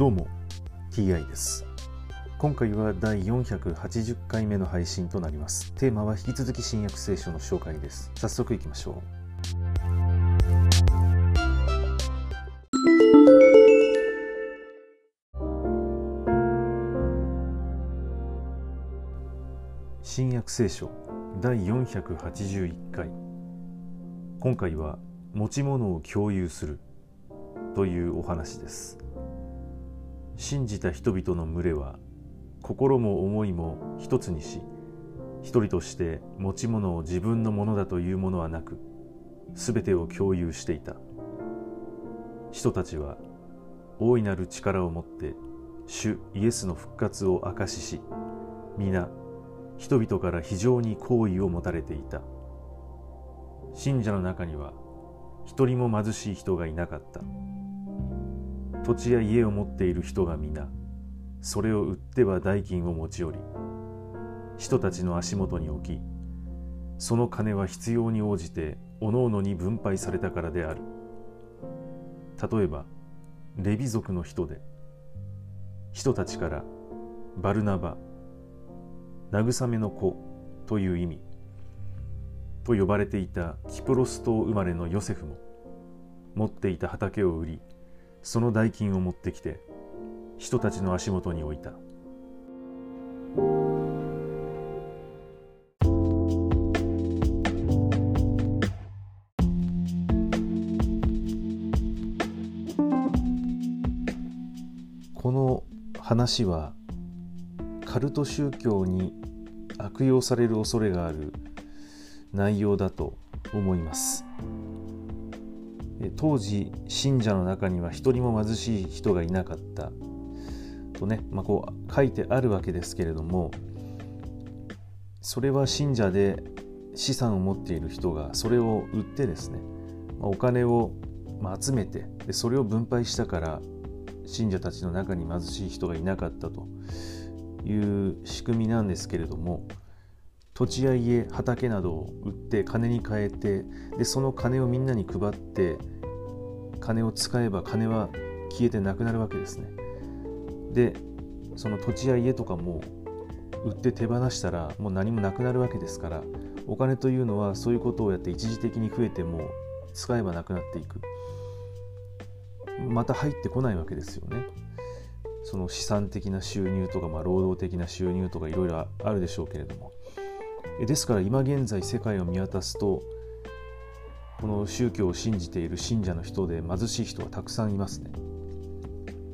どうも TI です。今回は第480回目の配信となります。テーマは引き続き新約聖書の紹介です。早速いきましょう。新約聖書第481回。今回は持ち物を共有するというお話です。信じた人々の群れは心も思いも一つにし一人として持ち物を自分のものだというものはなく全てを共有していた。人たちは大いなる力を持って主イエスの復活を証しし皆人々から非常に好意を持たれていた。信者の中には一人も貧しい人がいなかった。土地や家を持っている人が皆それを売っては代金を持ち寄り人たちの足元に置きその金は必要に応じて各々に分配されたからである。例えばレビ族の人で人たちからバルナバ慰めの子という意味と呼ばれていたキプロス島生まれのヨセフも持っていた畑を売りその代金を持ってきて人たちの足元に置いたこの話はカルト宗教に悪用される恐れがある内容だと思います。当時信者の中には一人も貧しい人がいなかった。とね、まあ、こう書いてあるわけですけれどもそれは信者で資産を持っている人がそれを売ってですね、まあ、お金を集めてでそれを分配したから信者たちの中に貧しい人がいなかったという仕組みなんですけれども土地や家畑などを売って金に換えてでその金をみんなに配って金を使えば金は消えてなくなるわけですね。でその土地や家とかも売って手放したらもう何もなくなるわけですからお金というのはそういうことをやって一時的に増えても使えばなくなっていく。また入ってこないわけですよね。その資産的な収入とか、まあ、労働的な収入とかいろいろあるでしょうけれども。ですから今現在世界を見渡すとこの宗教を信じている信者の人で貧しい人はたくさんいますね。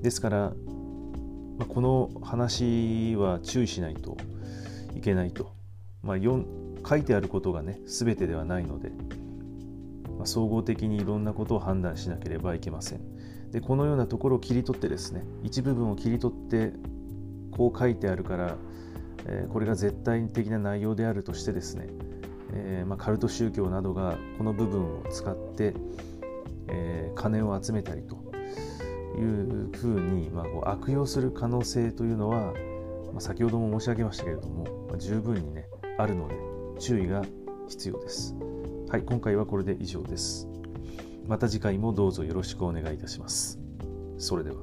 ですからこの話は注意しないといけないと、まあ、書いてあることがね全てではないので、まあ、総合的にいろんなことを判断しなければいけません。でこのようなところを切り取ってですね一部分を切り取ってこう書いてあるからえこれが絶対的な内容であるとしてですね、えー、まあ、カルト宗教などがこの部分を使って、えー、金を集めたりというふうに、まあ、こう悪用する可能性というのは、まあ、先ほども申し上げましたけれども、まあ、十分にねあるので注意が必要です。はい、今回はこれで以上です。また次回もどうぞよろしくお願いいたします。それでは。